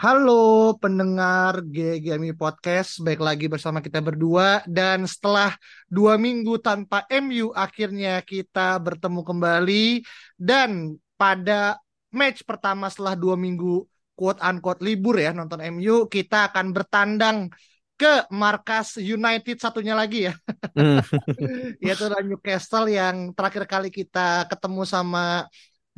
Halo pendengar GGMI Podcast, baik lagi bersama kita berdua. Dan setelah dua minggu tanpa MU akhirnya kita bertemu kembali. Dan pada match pertama setelah dua minggu quote unquote libur ya nonton MU kita akan bertandang ke markas United satunya lagi ya. Hmm. yaitu Newcastle yang terakhir kali kita ketemu sama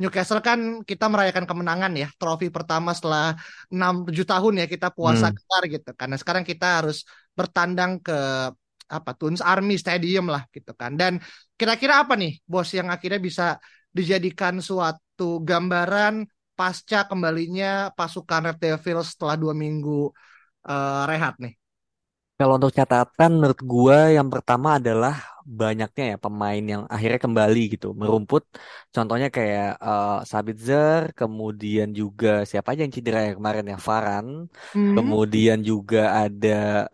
Newcastle kan kita merayakan kemenangan ya. Trofi pertama setelah 6 7 tahun ya kita puasa Hmm. kelar gitu. Karena sekarang kita harus bertandang ke apa Tuns Army Stadium lah gitu kan. Dan kira-kira apa nih bos yang akhirnya bisa dijadikan suatu gambaran pasca kembalinya pasukan Red Devils setelah dua minggu eh, rehat nih? Kalau untuk catatan, menurut gua yang pertama adalah banyaknya ya pemain yang akhirnya kembali gitu, merumput. Contohnya kayak eh, Sabitzer, kemudian juga siapa aja yang cedera ya kemarin ya, Varane, Hmm. kemudian juga ada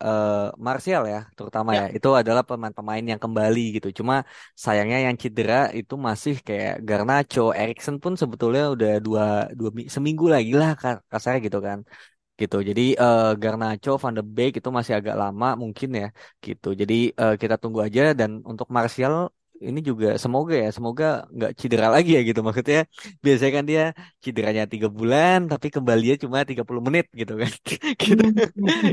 eh, Martial ya, terutama Ya. ya. Itu adalah pemain-pemain yang kembali gitu. Cuma sayangnya yang cedera itu masih kayak Garnacho, Eriksen pun sebetulnya udah dua, dua mi- seminggu lagi lah ka- kasarnya gitu kan. Gitu. Jadi eh, Garnacho, Van de Beek itu masih agak lama mungkin ya gitu. Jadi eh, kita tunggu aja dan untuk Martial ini juga semoga ya, semoga nggak cedera lagi ya gitu. Maksudnya biasanya kan dia cederanya tiga bulan tapi kembalinya cuma 30 menit gitu kan. gitu.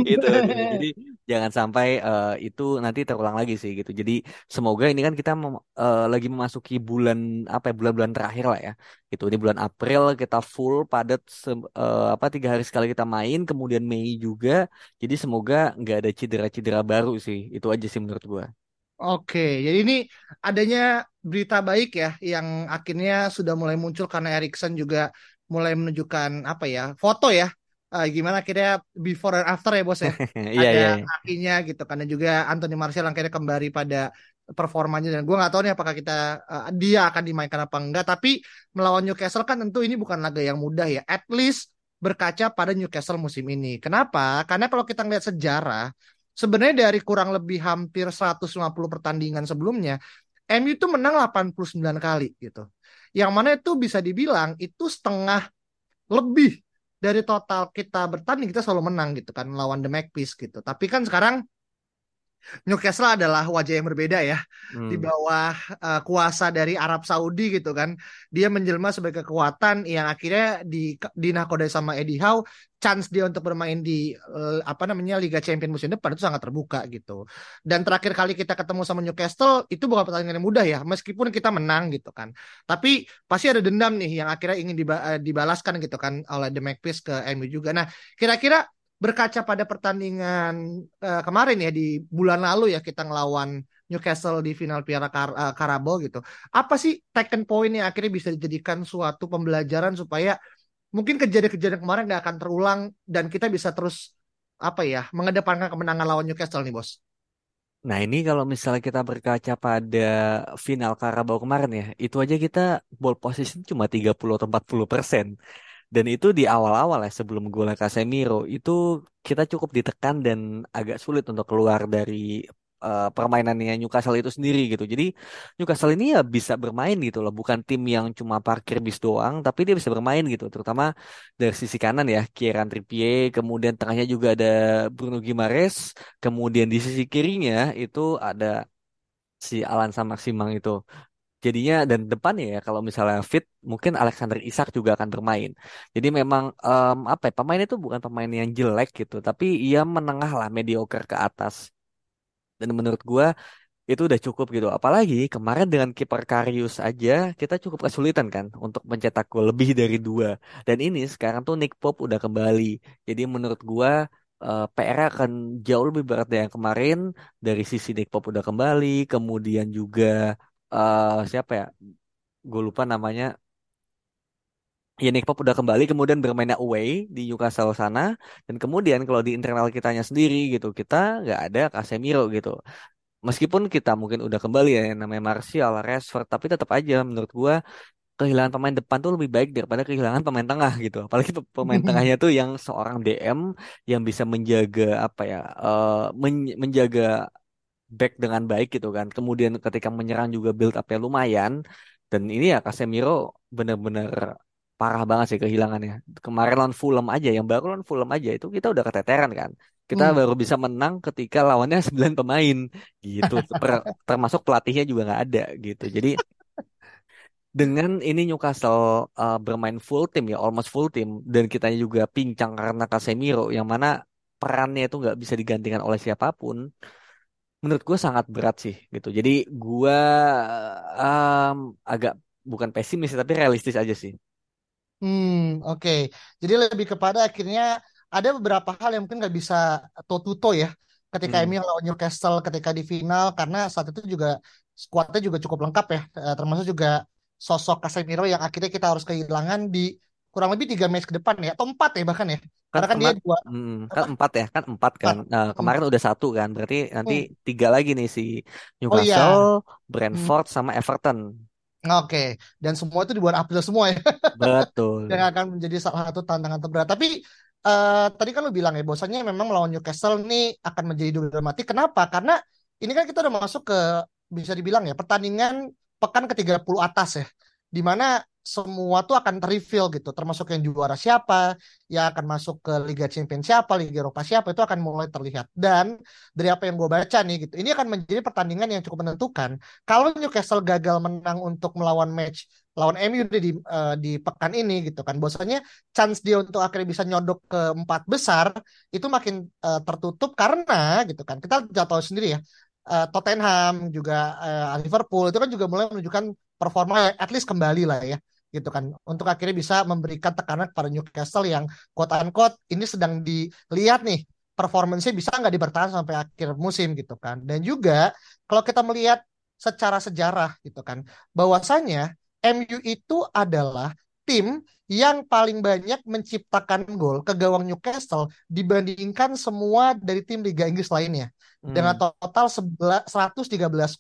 Gitu. Jadi jangan sampai eh, itu nanti terulang lagi sih gitu. Jadi semoga ini kan kita mem- eh, lagi memasuki bulan apa ya bulan-bulan terakhir lah ya. Gitu. Ini bulan April kita full padat eh, apa tiga hari sekali kita main, kemudian Mei juga. Jadi semoga nggak ada cedera-cedera baru sih. Itu aja sih menurut gua. Oke, jadi ini adanya berita baik ya yang akhirnya sudah mulai muncul karena Erikson juga mulai menunjukkan apa ya foto ya Eh, gimana akhirnya before and after ya bos ya Iya ada iya. iya. kakinya gitu karena juga Anthony Martial akhirnya kembali pada performanya dan gue nggak tahu nih apakah kita eh, dia akan dimainkan apa enggak tapi melawan Newcastle kan tentu ini bukan laga yang mudah ya at least berkaca pada Newcastle musim ini kenapa karena kalau kita ngeliat sejarah sebenarnya dari kurang lebih hampir 150 pertandingan sebelumnya MU itu menang 89 kali gitu yang mana itu bisa dibilang itu setengah lebih dari total kita bertanding kita selalu menang gitu kan lawan The Magpies gitu. Tapi kan sekarang Newcastle adalah wajah yang berbeda ya di Hmm. bawah eh, kuasa dari Arab Saudi gitu kan. Dia menjelma sebagai kekuatan yang akhirnya di dinakodai sama Eddie Howe, chance dia untuk bermain di eh, apa namanya Liga Champions musim depan itu sangat terbuka gitu. Dan terakhir kali kita ketemu sama Newcastle itu bukan pertandingan yang mudah ya, meskipun kita menang gitu kan. Tapi pasti ada dendam nih yang akhirnya ingin diba- eh, dibalaskan gitu kan oleh The Magpies ke MU juga. Nah, kira-kira berkaca pada pertandingan eh, kemarin ya di bulan lalu ya kita ngelawan Newcastle di final Piala Kar- eh, Carabao gitu. Apa sih taken point yang akhirnya bisa dijadikan suatu pembelajaran supaya mungkin kejadian-kejadian kemarin nggak akan terulang dan kita bisa terus apa ya mengedepankan kemenangan lawan Newcastle nih bos. Nah ini kalau misalnya kita berkaca pada final Carabao kemarin ya, itu aja kita ball position cuma 30 atau 40 persen. Dan itu di awal-awal ya sebelum gol Casemiro itu kita cukup ditekan dan agak sulit untuk keluar dari eh, permainannya Newcastle itu sendiri gitu. Jadi Newcastle ini ya bisa bermain gitu loh, bukan tim yang cuma parkir bis doang, tapi dia bisa bermain gitu. Terutama dari sisi kanan ya, Kieran Trippier, kemudian tengahnya juga ada Bruno Guimaraes, kemudian di sisi kirinya itu ada si Alan Samak-Simang itu. Jadinya dan depannya ya kalau misalnya fit mungkin Alexander Isak juga akan bermain. Jadi memang em, apa ya pemain itu bukan pemain yang jelek gitu, tapi ia menengah lah mediocre ke atas. Dan menurut gua itu udah cukup gitu. Apalagi kemarin dengan kiper Karius aja kita cukup kesulitan kan untuk mencetak gol lebih dari dua. Dan ini sekarang tuh Nick Pope udah kembali. Jadi menurut gua eh, PR akan jauh lebih berat dari yang kemarin dari sisi Nick Pope udah kembali, kemudian juga eh siapa ya? gue lupa namanya. Ya Nick Pop udah kembali kemudian bermainnya away di Newcastle sana. Dan kemudian kalau di internal kitanya sendiri gitu kita nggak ada Casemiro gitu. Meskipun kita mungkin udah kembali ya yang namanya Martial, Rashford tapi tetap aja menurut gua kehilangan pemain depan tuh lebih baik daripada kehilangan pemain tengah gitu. Apalagi pemain tengahnya tuh yang seorang DM yang bisa menjaga apa ya uh, men menjaga back dengan baik gitu kan kemudian ketika menyerang juga build up-nya lumayan dan ini ya Casemiro bener-bener parah banget sih kehilangannya. Kemarin lawan Fulham aja, yang baru lawan Fulham aja itu kita udah keteteran kan. Kita hmm. baru bisa menang ketika lawannya 9 pemain gitu. termasuk pelatihnya juga nggak ada gitu. Jadi dengan ini Newcastle uh, bermain full team ya, almost full team dan kita juga pincang karena Casemiro yang mana perannya itu nggak bisa digantikan oleh siapa pun. Menurut gue sangat berat sih gitu. Jadi gue um, agak bukan pesimis tapi realistis aja sih. Hmm, oke. Okay. Jadi lebih kepada akhirnya ada beberapa hal yang mungkin nggak bisa to-to-to ya ketika hmm. MU lawan Newcastle ketika di final karena saat itu juga skuadnya juga cukup lengkap ya termasuk juga sosok Casemiro yang akhirnya kita harus kehilangan di kurang lebih tiga match ke depan ya atau empat ya bahkan ya kan karena kan dia dua hmm, kan empat ya kan empat kan Nah, kemarin hmm. udah satu kan berarti nanti hmm. tiga lagi nih si Newcastle, oh, iya. Brentford hmm. sama Everton Oke, dan semua itu di bulan April semua ya. Betul. Yang akan menjadi salah satu tantangan terberat. Tapi uh, tadi kan lu bilang ya, bahwasanya memang melawan Newcastle ini akan menjadi dramatik. Kenapa? Karena ini kan kita udah masuk ke bisa dibilang ya pertandingan pekan ke-30 atas ya. Di mana semua tuh akan terreveal gitu, termasuk yang juara siapa, yang akan masuk ke Liga Champions siapa, Liga Eropa siapa, itu akan mulai terlihat. Dan dari apa yang gue baca nih gitu, ini akan menjadi pertandingan yang cukup menentukan. Kalau Newcastle gagal menang untuk melawan match lawan MU di uh, di pekan ini gitu kan, bahwasanya chance dia untuk akhirnya bisa nyodok ke empat besar itu makin uh, tertutup karena gitu kan, kita jatuh sendiri ya. Uh, Tottenham juga uh, Liverpool itu kan juga mulai menunjukkan performa at least kembali lah ya gitu kan. Untuk akhirnya bisa memberikan tekanan kepada Newcastle yang quote unquote ini sedang dilihat nih performance bisa nggak dibertahan sampai akhir musim gitu kan. Dan juga kalau kita melihat secara sejarah gitu kan bahwasanya MU itu adalah tim yang paling banyak menciptakan gol ke gawang Newcastle dibandingkan semua dari tim Liga Inggris lainnya hmm. dengan total 113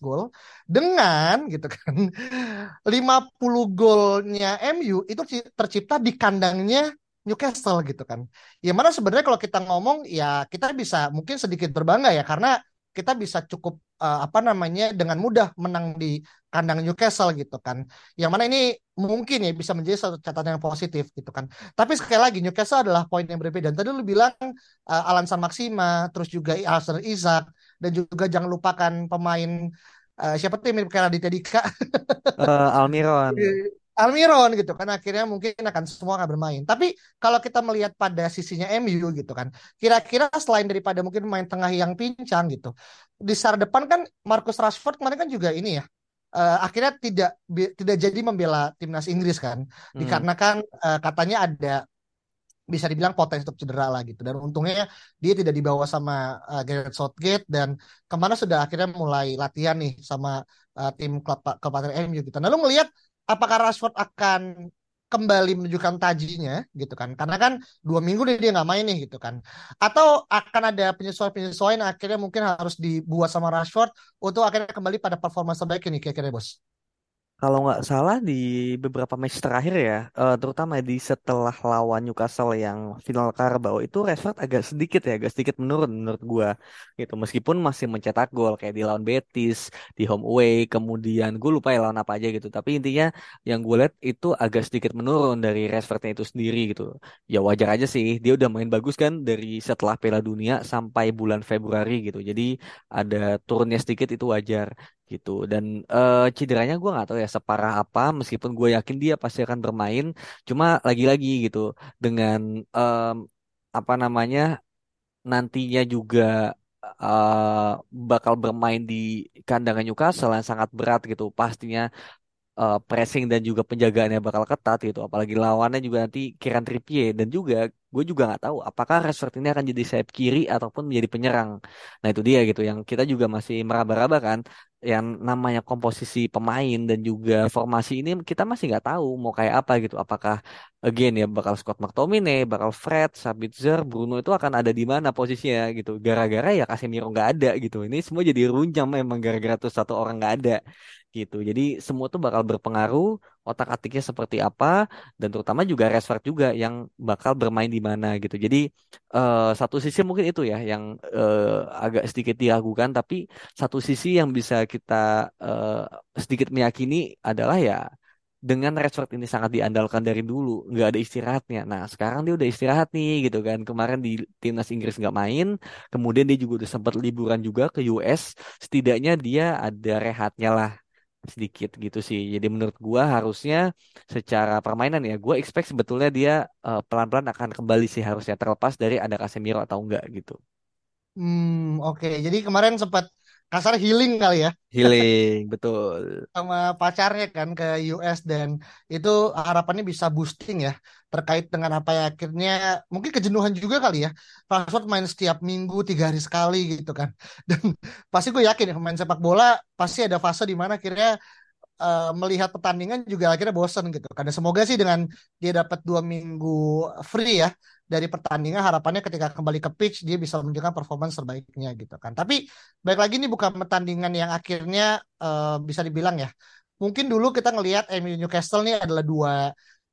gol dengan gitu kan 50 golnya MU itu tercipta di kandangnya Newcastle gitu kan. Ya mana sebenarnya kalau kita ngomong ya kita bisa mungkin sedikit berbangga ya karena kita bisa cukup uh, apa namanya dengan mudah menang di kandang Newcastle gitu kan. Yang mana ini mungkin ya bisa menjadi satu catatan yang positif gitu kan. Tapi sekali lagi Newcastle adalah poin yang berbeda. Dan tadi lu bilang uh, Alan San Maxima, terus juga Arsenal Isaac dan juga jangan lupakan pemain uh, siapa tuh yang mirip kayak Raditya Dika. uh, Almiron. Almiron gitu kan akhirnya mungkin akan semua akan bermain. Tapi kalau kita melihat pada sisinya MU gitu kan, kira-kira selain daripada mungkin main tengah yang pincang gitu, di sar depan kan Marcus Rashford kemarin kan juga ini ya, uh, akhirnya tidak tidak jadi membela timnas Inggris kan, hmm. dikarenakan uh, katanya ada bisa dibilang potensi untuk cedera lah gitu dan untungnya dia tidak dibawa sama uh, Gareth Southgate dan ke mana sudah akhirnya mulai latihan nih sama uh, tim klub Kabupaten MU gitu. Nah lu ngelihat apakah Rashford akan kembali menunjukkan tajinya gitu kan? Karena kan dua minggu dia nggak main nih gitu kan. Atau akan ada penyesuaian-penyesuaian akhirnya mungkin harus dibuat sama Rashford untuk akhirnya kembali pada performa terbaik ini kira-kira bos kalau nggak salah di beberapa match terakhir ya, uh, terutama di setelah lawan Newcastle yang final Carabao itu Rashford agak sedikit ya, agak sedikit menurun menurut gua gitu. Meskipun masih mencetak gol kayak di lawan Betis, di home away, kemudian gue lupa ya lawan apa aja gitu. Tapi intinya yang gue lihat itu agak sedikit menurun dari Rashfordnya itu sendiri gitu. Ya wajar aja sih, dia udah main bagus kan dari setelah Piala Dunia sampai bulan Februari gitu. Jadi ada turunnya sedikit itu wajar gitu. Dan uh, cederanya gue nggak tahu ya separah apa meskipun gue yakin dia pasti akan bermain. Cuma lagi-lagi gitu dengan um, apa namanya nantinya juga uh, bakal bermain di kandang Newcastle yang sangat berat gitu. Pastinya uh, pressing dan juga penjagaannya bakal ketat gitu. Apalagi lawannya juga nanti Kieran Trippier. Dan juga gue juga nggak tahu apakah Rashford ini akan jadi sayap kiri ataupun menjadi penyerang. Nah itu dia gitu yang kita juga masih meraba-raba kan yang namanya komposisi pemain dan juga formasi ini kita masih nggak tahu mau kayak apa gitu. Apakah again ya bakal Scott McTominay, bakal Fred, Sabitzer, Bruno itu akan ada di mana posisinya gitu. Gara-gara ya Casemiro nggak ada gitu. Ini semua jadi runyam memang gara-gara tuh satu orang nggak ada gitu. Jadi semua tuh bakal berpengaruh otak atiknya seperti apa dan terutama juga Rashford juga yang bakal bermain di mana gitu. Jadi uh, satu sisi mungkin itu ya yang uh, agak sedikit diragukan tapi satu sisi yang bisa kita uh, sedikit meyakini adalah ya dengan Rashford ini sangat diandalkan dari dulu, nggak ada istirahatnya. Nah, sekarang dia udah istirahat nih gitu kan. Kemarin di timnas Inggris nggak main, kemudian dia juga udah sempat liburan juga ke US. Setidaknya dia ada rehatnya lah sedikit gitu sih. Jadi menurut gua harusnya secara permainan ya, gua expect sebetulnya dia uh, pelan-pelan akan kembali sih harusnya terlepas dari ada Casemiro atau enggak gitu. Hmm, oke. Okay. Jadi kemarin sempat kasar healing kali ya. Healing, betul. Sama pacarnya kan ke US dan itu harapannya bisa boosting ya terkait dengan apa ya akhirnya mungkin kejenuhan juga kali ya. Rashford main setiap minggu tiga hari sekali gitu kan. Dan pasti gue yakin ya pemain sepak bola pasti ada fase di mana akhirnya uh, melihat pertandingan juga akhirnya bosen gitu. Karena semoga sih dengan dia dapat dua minggu free ya dari pertandingan harapannya ketika kembali ke pitch dia bisa menunjukkan performance terbaiknya gitu kan. Tapi baik lagi ini bukan pertandingan yang akhirnya uh, bisa dibilang ya. Mungkin dulu kita ngelihat MU Newcastle ini adalah dua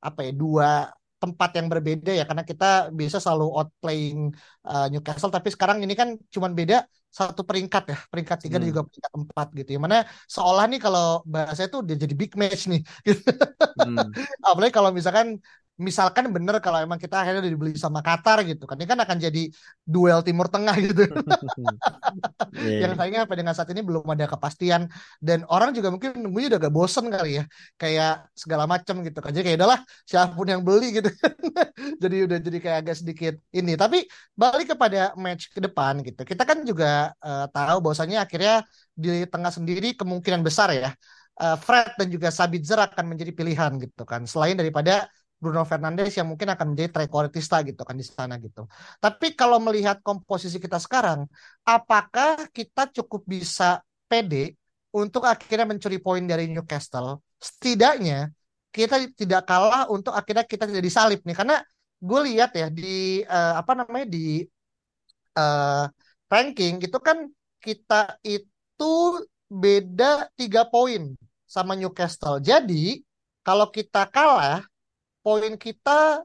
apa ya dua tempat yang berbeda ya karena kita bisa selalu outplaying uh, Newcastle tapi sekarang ini kan cuman beda satu peringkat ya peringkat tiga hmm. dan juga peringkat empat gitu ya mana seolah nih kalau bahasa itu udah jadi big match nih hmm. apalagi kalau misalkan misalkan bener kalau emang kita akhirnya udah dibeli sama Qatar gitu kan ini kan akan jadi duel Timur Tengah gitu. Yeah. yang sayangnya sampai dengan saat ini belum ada kepastian. Dan orang juga mungkin nunggunya udah gak bosen kali ya kayak segala macam gitu kan. Jadi kayak udahlah siapa pun yang beli gitu. Jadi udah jadi kayak agak sedikit ini. Tapi balik kepada match ke depan gitu kita kan juga uh, tahu bahwasanya akhirnya di tengah sendiri kemungkinan besar ya uh, Fred dan juga Sabitzer akan menjadi pilihan gitu kan. Selain daripada Bruno Fernandes yang mungkin akan menjadi trequartista gitu kan di sana gitu. Tapi kalau melihat komposisi kita sekarang, apakah kita cukup bisa pede untuk akhirnya mencuri poin dari Newcastle? Setidaknya kita tidak kalah untuk akhirnya kita tidak disalip nih karena gue lihat ya di uh, apa namanya di uh, ranking itu kan kita itu beda tiga poin sama Newcastle. Jadi kalau kita kalah poin kita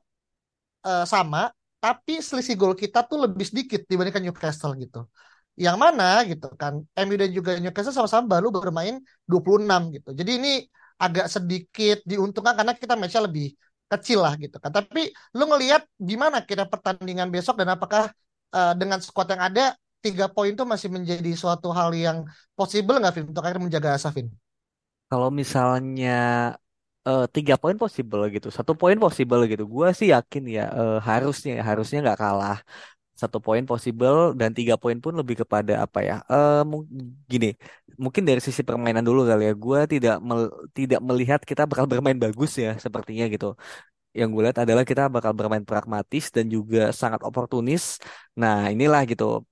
uh, sama, tapi selisih gol kita tuh lebih sedikit dibandingkan Newcastle gitu. Yang mana gitu kan, MU dan juga Newcastle sama-sama baru bermain 26 gitu. Jadi ini agak sedikit diuntungkan karena kita matchnya lebih kecil lah gitu kan. Tapi lu ngelihat gimana kita pertandingan besok dan apakah uh, dengan squad yang ada tiga poin itu masih menjadi suatu hal yang possible nggak Vin untuk akhirnya menjaga asa Vin? Kalau misalnya uh, tiga poin possible gitu, satu poin possible gitu. Gue sih yakin ya uh, harusnya harusnya nggak kalah. Satu poin possible dan tiga poin pun lebih kepada apa ya? Uh, gini, mungkin dari sisi permainan dulu kali ya. Gue tidak mel tidak melihat kita bakal bermain bagus ya sepertinya gitu. Yang gue lihat adalah kita bakal bermain pragmatis dan juga sangat oportunis. Nah inilah gitu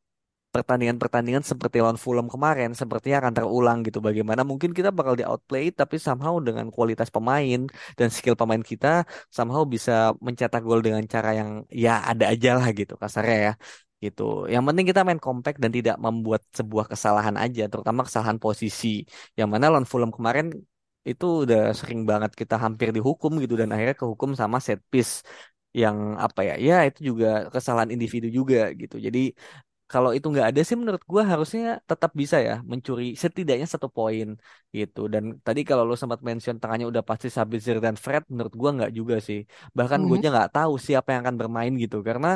pertandingan-pertandingan seperti lawan Fulham kemarin sepertinya akan terulang gitu. Bagaimana mungkin kita bakal di outplay tapi somehow dengan kualitas pemain dan skill pemain kita somehow bisa mencetak gol dengan cara yang ya ada aja lah gitu kasarnya ya gitu. Yang penting kita main compact dan tidak membuat sebuah kesalahan aja, terutama kesalahan posisi. Yang mana lawan Fulham kemarin itu udah sering banget kita hampir dihukum gitu dan akhirnya kehukum sama set piece yang apa ya ya itu juga kesalahan individu juga gitu jadi kalau itu nggak ada sih menurut gue harusnya tetap bisa ya mencuri setidaknya satu poin gitu. Dan tadi kalau lo sempat mention tengahnya udah pasti Sabitzer dan Fred menurut gue nggak juga sih. Bahkan mm -hmm. gue aja nggak tahu siapa yang akan bermain gitu. Karena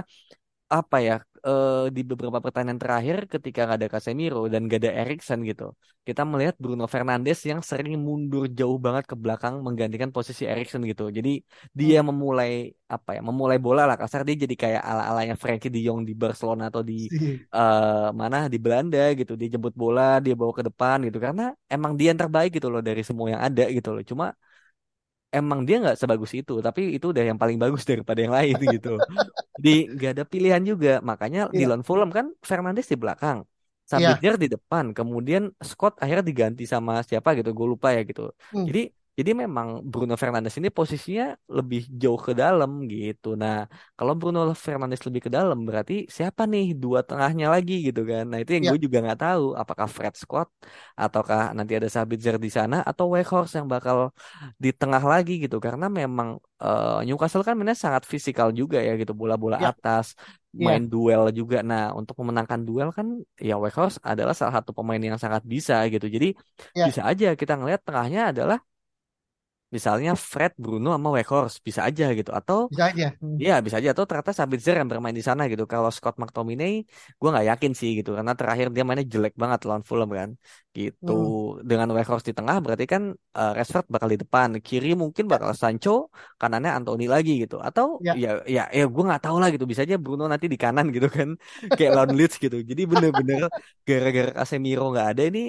apa ya uh, di beberapa pertandingan terakhir ketika nggak ada Casemiro dan gak ada Erikson gitu kita melihat Bruno Fernandes yang sering mundur jauh banget ke belakang menggantikan posisi Erikson gitu. Jadi dia hmm. memulai apa ya memulai bola lah. Kasar dia jadi kayak ala alanya Frankie De Jong di Barcelona atau di uh, mana di Belanda gitu. Dia jemput bola dia bawa ke depan gitu. Karena emang dia yang terbaik gitu loh dari semua yang ada gitu loh. Cuma emang dia nggak sebagus itu tapi itu udah yang paling bagus daripada yang lain gitu di nggak ada pilihan juga makanya yeah. di lawan Fulham kan Fernandes di belakang Iya. Sabitzer di depan, kemudian Scott akhirnya diganti sama siapa gitu, gue lupa ya gitu. Hmm. Jadi jadi memang Bruno Fernandes ini posisinya lebih jauh ke dalam gitu. Nah, kalau Bruno Fernandes lebih ke dalam berarti siapa nih dua tengahnya lagi gitu kan? Nah itu yang Iya. gue juga nggak tahu. Apakah Fred Scott ataukah nanti ada Sabitzer di sana atau Weghorst yang bakal di tengah lagi gitu? Karena memang eh, Newcastle kan mainnya sangat fisikal juga ya gitu, bola-bola Iya. atas, Iya. main duel juga. Nah untuk memenangkan duel kan ya Weghorst adalah salah satu pemain yang sangat bisa gitu. Jadi Iya. bisa aja kita ngelihat tengahnya adalah misalnya Fred, Bruno sama Weghorst bisa aja gitu atau Bisa aja. Hmm. Iya bisa aja atau ternyata Sabitzer yang bermain di sana gitu. Kalau Scott McTominay, gue nggak yakin sih gitu karena terakhir dia mainnya jelek banget lawan Fulham kan. Gitu. Hmm. Dengan Weghorst di tengah berarti kan uh, Rashford bakal di depan, kiri mungkin Ya. bakal Sancho, kanannya Anthony lagi gitu. Atau Ya. ya ya ya gue nggak tahu lah gitu. Bisa aja Bruno nanti di kanan gitu kan, kayak lawan Leeds gitu. Jadi bener-bener gara-gara Casemiro nggak ada ini,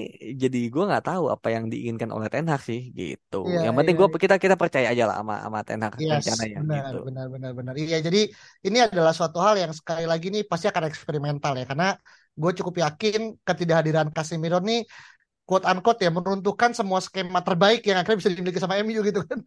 jadi gue nggak tahu apa yang diinginkan oleh Ten Hag sih gitu. Iya, Yang penting iya, gue kita kita percaya aja lah sama sama Ten Hag Yes, rencananya benar, gitu. benar, benar, benar. Iya, jadi ini adalah suatu hal yang sekali lagi nih pasti akan eksperimental ya, karena gue cukup yakin ketidakhadiran Casemiro nih quote unquote ya meruntuhkan semua skema terbaik yang akhirnya bisa dimiliki sama MU gitu kan.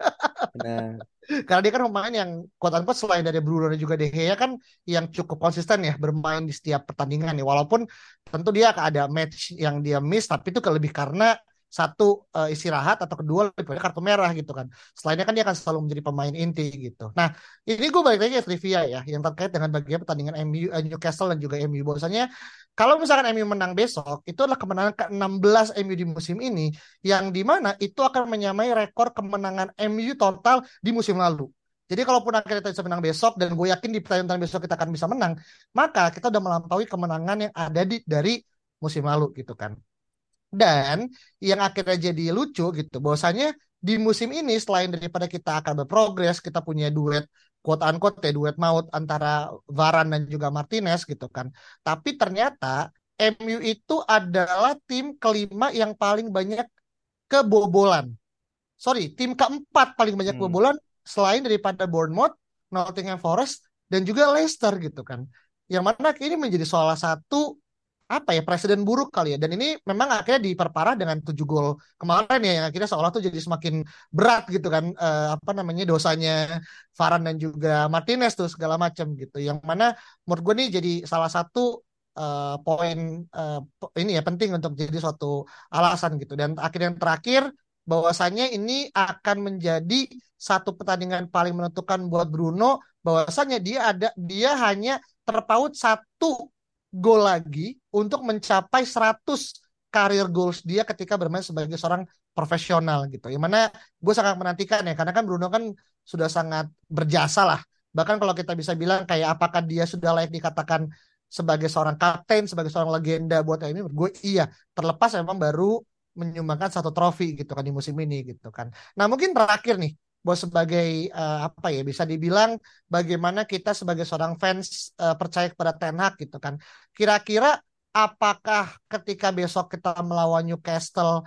Benar. Karena dia kan pemain yang quote unquote selain dari Bruno dan juga De Gea kan yang cukup konsisten ya bermain di setiap pertandingan ya. Walaupun tentu dia ada match yang dia miss tapi itu lebih karena satu eh, istirahat atau kedua lebih banyak kartu merah gitu kan. Selainnya kan dia akan selalu menjadi pemain inti gitu. Nah ini gue balik lagi ke trivia ya yang terkait dengan bagian pertandingan MU, eh, Newcastle dan juga MU. Bahwasanya kalau misalkan MU menang besok itu adalah kemenangan ke-16 MU di musim ini yang di mana itu akan menyamai rekor kemenangan MU total di musim lalu. Jadi kalaupun akhirnya kita bisa menang besok dan gue yakin di pertandingan besok kita akan bisa menang, maka kita udah melampaui kemenangan yang ada di dari musim lalu gitu kan. Dan yang akhirnya jadi lucu gitu, bahwasanya di musim ini selain daripada kita akan berprogres, kita punya duet quote unquote ya duet maut antara Varane dan juga Martinez gitu kan. Tapi ternyata MU itu adalah tim kelima yang paling banyak kebobolan. Sorry, tim keempat paling banyak Hmm. kebobolan selain daripada Bournemouth, Nottingham Forest, dan juga Leicester gitu kan. Yang mana ini menjadi salah satu apa ya presiden buruk kali ya. Dan ini memang akhirnya diperparah dengan tujuh gol kemarin ya yang akhirnya seolah tuh jadi semakin berat gitu kan eh, apa namanya dosanya Varane dan juga Martinez tuh segala macam gitu. Yang mana menurut gue nih jadi salah satu eh, poin eh, ini ya penting untuk jadi suatu alasan gitu. Dan akhirnya yang terakhir bahwasannya ini akan menjadi satu pertandingan paling menentukan buat Bruno bahwasannya dia ada dia hanya terpaut satu gol lagi untuk mencapai 100 karir goals dia ketika bermain sebagai seorang profesional gitu. Yang mana gue sangat menantikan ya karena kan Bruno kan sudah sangat berjasa lah. Bahkan kalau kita bisa bilang kayak apakah dia sudah layak dikatakan sebagai seorang kapten, sebagai seorang legenda buat MU, gue iya. Terlepas memang baru menyumbangkan satu trofi gitu kan di musim ini gitu kan. Nah mungkin terakhir nih, bahwa sebagai eh, apa ya bisa dibilang bagaimana kita sebagai seorang fans eh, percaya kepada Ten Hag gitu kan. Kira-kira apakah ketika besok kita melawan Newcastle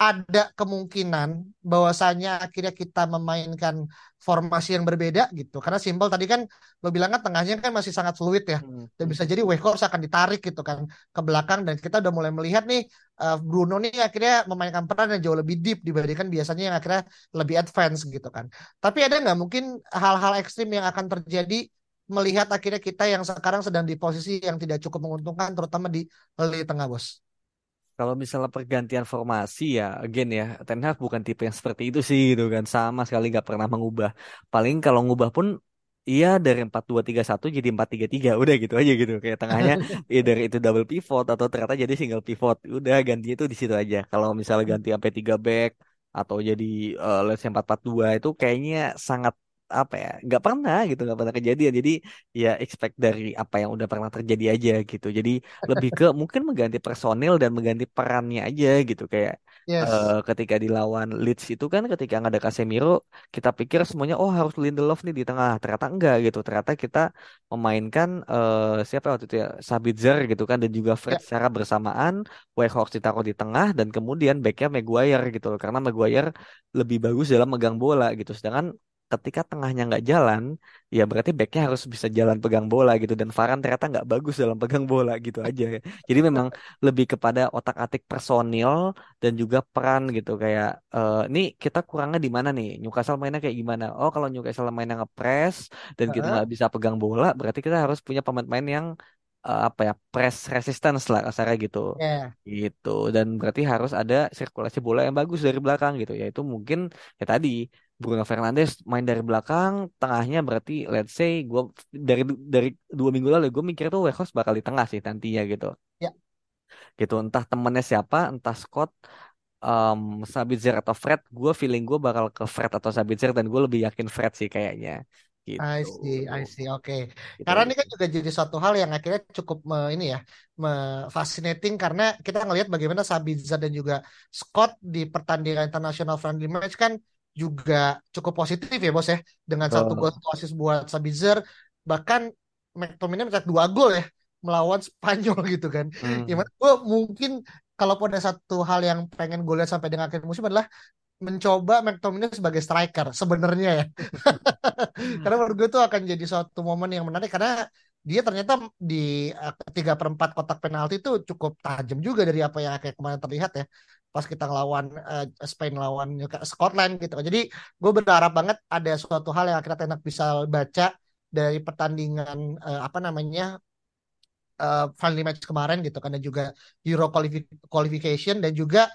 ada kemungkinan bahwasanya akhirnya kita memainkan formasi yang berbeda gitu. Karena simpel tadi kan lo bilang kan tengahnya kan masih sangat fluid ya. Hmm. Dan bisa jadi Weghorst akan ditarik gitu kan ke belakang dan kita udah mulai melihat nih eh, Bruno nih akhirnya memainkan peran yang jauh lebih deep dibandingkan biasanya yang akhirnya lebih advance gitu kan. Tapi ada nggak mungkin hal-hal ekstrim yang akan terjadi melihat akhirnya kita yang sekarang sedang di posisi yang tidak cukup menguntungkan terutama di lini tengah bos. Kalau misalnya pergantian formasi ya, again ya, Ten Hag bukan tipe yang seperti itu sih gitu kan, sama sekali nggak pernah mengubah. Paling kalau ngubah pun Iya dari 4-2-3-1 jadi 4-3-3 Udah gitu aja gitu Kayak tengahnya ya dari itu double pivot Atau ternyata jadi single pivot Udah ganti itu di situ aja Kalau misalnya ganti sampai 3 back Atau jadi uh, let's say 4-4-2 Itu kayaknya sangat apa ya nggak pernah gitu nggak pernah kejadian. Jadi ya expect dari apa yang udah pernah terjadi aja gitu. Jadi lebih ke mungkin mengganti personil dan mengganti perannya aja gitu. Kayak Yes. eh, ketika dilawan Leeds itu kan ketika nggak ada Casemiro kita pikir semuanya oh harus Lindelof nih di tengah. Ternyata enggak gitu. Ternyata kita memainkan eh, siapa waktu itu ya? Sabitzer gitu kan dan juga Fred Ya. secara bersamaan Weghorst ditaruh di tengah dan kemudian backnya Maguire gitu loh. Karena Maguire lebih bagus dalam megang bola gitu. Sedangkan ketika tengahnya nggak jalan, ya berarti backnya harus bisa jalan pegang bola gitu. Dan Varane ternyata nggak bagus dalam pegang bola gitu aja. Jadi memang lebih kepada otak-atik personil dan juga peran gitu. Kayak uh, nih kita kurangnya di mana nih? Newcastle mainnya kayak gimana? Oh kalau Newcastle mainnya ngepres dan kita nggak bisa pegang bola, berarti kita harus punya pemain-pemain yang uh, apa ya press resistance lah kasarnya gitu yeah. gitu dan berarti harus ada sirkulasi bola yang bagus dari belakang gitu yaitu mungkin ya tadi Bruno Fernandes main dari belakang tengahnya berarti let's say gue dari dari dua minggu lalu gue mikir tuh Weghorst bakal di tengah sih nantinya gitu yeah. gitu entah temennya siapa entah Scott um, Sabitzer atau Fred gue feeling gue bakal ke Fred atau Sabitzer dan gue lebih yakin Fred sih kayaknya Gitu. I see, I see. Oke. Okay. Gitu. Karena ini kan juga jadi suatu hal yang akhirnya cukup me, ini ya, me, fascinating karena kita ngelihat bagaimana Sabitzer dan juga Scott di pertandingan international friendly match kan juga cukup positif ya bos ya dengan satu gol asis buat Sabitzer bahkan McTominay mencetak dua gol ya melawan Spanyol gitu kan. Hmm. Gimana gue mungkin kalaupun ada satu hal yang pengen gue lihat sampai dengan akhir musim adalah mencoba McTominay sebagai striker sebenarnya ya. karena menurut gue itu akan jadi suatu momen yang menarik karena dia ternyata di eh, tiga perempat kotak penalti itu cukup tajam juga dari apa yang kayak kemarin terlihat ya pas kita ngelawan uh, Spain lawan Scotland gitu. Jadi gue berharap banget ada suatu hal yang akhirnya Tenak bisa baca dari pertandingan uh, apa namanya uh, friendly match kemarin gitu karena juga Euro qualification dan juga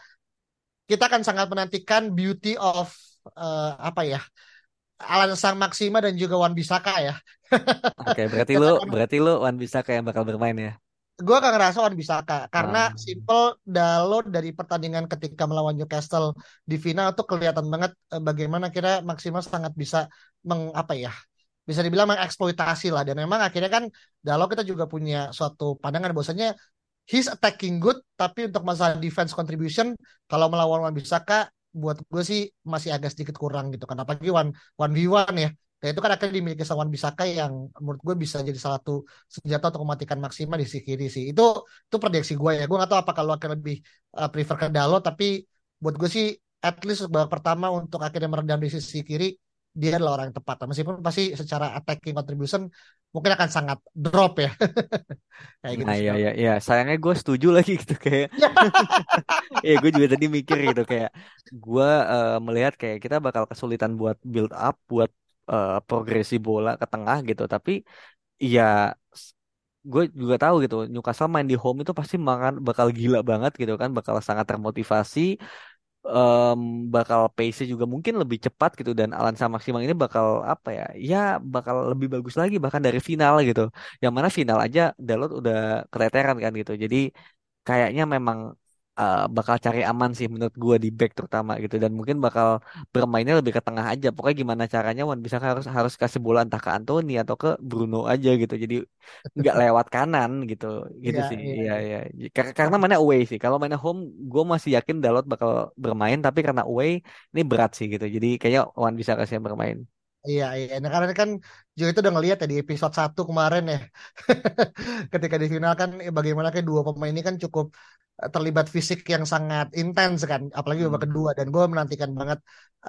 kita akan sangat menantikan beauty of uh, apa ya Alan Sang Maksima dan juga Wan Bisaka ya. Oke, okay, berarti lu berarti lu Wan Bisaka yang bakal bermain ya. Gue gak ngerasa Wan Bisaka karena hmm. simple Dalo dari pertandingan ketika melawan Newcastle di final tuh kelihatan banget uh, bagaimana kira Maksima sangat bisa meng apa ya bisa dibilang mengeksploitasi lah. Dan memang akhirnya kan Dalo kita juga punya suatu pandangan bahwasanya he's attacking good tapi untuk masalah defense contribution kalau melawan Wan Bisaka buat gue sih masih agak sedikit kurang gitu kan. Apalagi one one v one ya dan itu kan akhirnya dimiliki sama Wan Bisaka yang menurut gue bisa jadi salah satu senjata untuk mematikan maksimal di sisi kiri sih. Itu itu prediksi gue ya. Gue gak tahu apa kalau akan lebih uh, prefer ke Dalo tapi buat gue sih at least babak pertama untuk akhirnya meredam di sisi kiri dia adalah orang yang tepat. Meskipun pasti secara attacking contribution mungkin akan sangat drop ya. Kayak gitu nah iya iya iya. Sayangnya gue setuju lagi gitu kayak ya gue juga tadi mikir gitu kayak gue uh, melihat kayak kita bakal kesulitan buat build up buat uh, progresi bola ke tengah gitu. Tapi ya gue juga tahu gitu Newcastle main di home itu pasti makan bakal gila banget gitu kan bakal sangat termotivasi um, bakal pace-nya juga mungkin lebih cepat gitu dan Alan sama Simang ini bakal apa ya ya bakal lebih bagus lagi bahkan dari final gitu. Yang mana final aja Dalot udah keteteran kan gitu. Jadi kayaknya memang uh, bakal cari aman sih menurut gue di back terutama gitu. Dan mungkin bakal bermainnya lebih ke tengah aja. Pokoknya gimana caranya Wan? Bisa harus harus kasih bola entah ke Anthony atau ke Bruno aja gitu. Jadi nggak lewat kanan gitu. Gitu ya, sih. iya iya ya. karena mana away sih. Kalau mainnya home gue masih yakin Dalot bakal bermain. Tapi karena away ini berat sih gitu. Jadi kayaknya Wan bisa kasih yang bermain Iya, iya. Nah, karena kan juga itu udah ngelihat ya di episode 1 kemarin ya. Ketika di final kan eh, bagaimana kayak dua pemain ini kan cukup eh, terlibat fisik yang sangat intens kan, apalagi babak hmm. kedua dan gue menantikan banget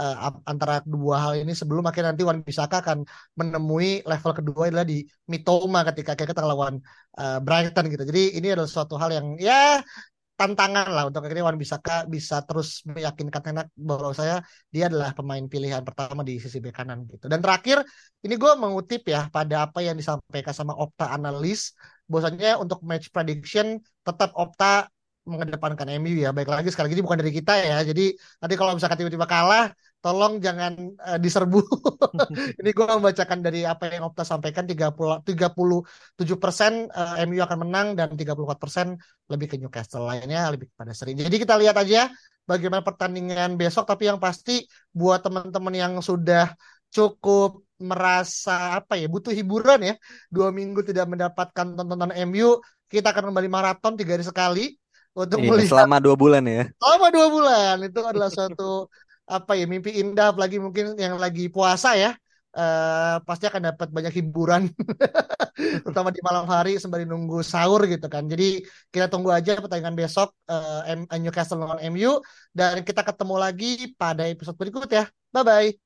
uh, antara dua hal ini sebelum akhirnya nanti Wan Bisaka akan menemui level kedua adalah di Mitoma ketika kita lawan uh, Brighton gitu. Jadi ini adalah suatu hal yang ya tantangan lah untuk akhirnya Wan Bisaka bisa terus meyakinkan Tenak bahwa saya dia adalah pemain pilihan pertama di sisi bek kanan gitu. Dan terakhir ini gue mengutip ya pada apa yang disampaikan sama Opta analis bahwasanya untuk match prediction tetap Opta mengedepankan MU ya. Baik lagi sekali lagi bukan dari kita ya. Jadi nanti kalau misalkan tiba-tiba kalah tolong jangan uh, diserbu. Ini gue membacakan dari apa yang Opta sampaikan 30 37 persen uh, MU akan menang dan 34 persen lebih ke Newcastle lainnya lebih kepada seri. Jadi kita lihat aja bagaimana pertandingan besok. Tapi yang pasti buat teman-teman yang sudah cukup merasa apa ya butuh hiburan ya dua minggu tidak mendapatkan tontonan MU kita akan kembali maraton tiga hari sekali untuk iya, melihat selama dua bulan ya. Selama dua bulan itu adalah suatu apa ya mimpi indah apalagi mungkin yang lagi puasa ya. Uh, pasti akan dapat banyak hiburan. Terutama di malam hari sembari nunggu sahur gitu kan. Jadi kita tunggu aja pertandingan besok uh, Newcastle lawan MU dan kita ketemu lagi pada episode berikut ya. Bye bye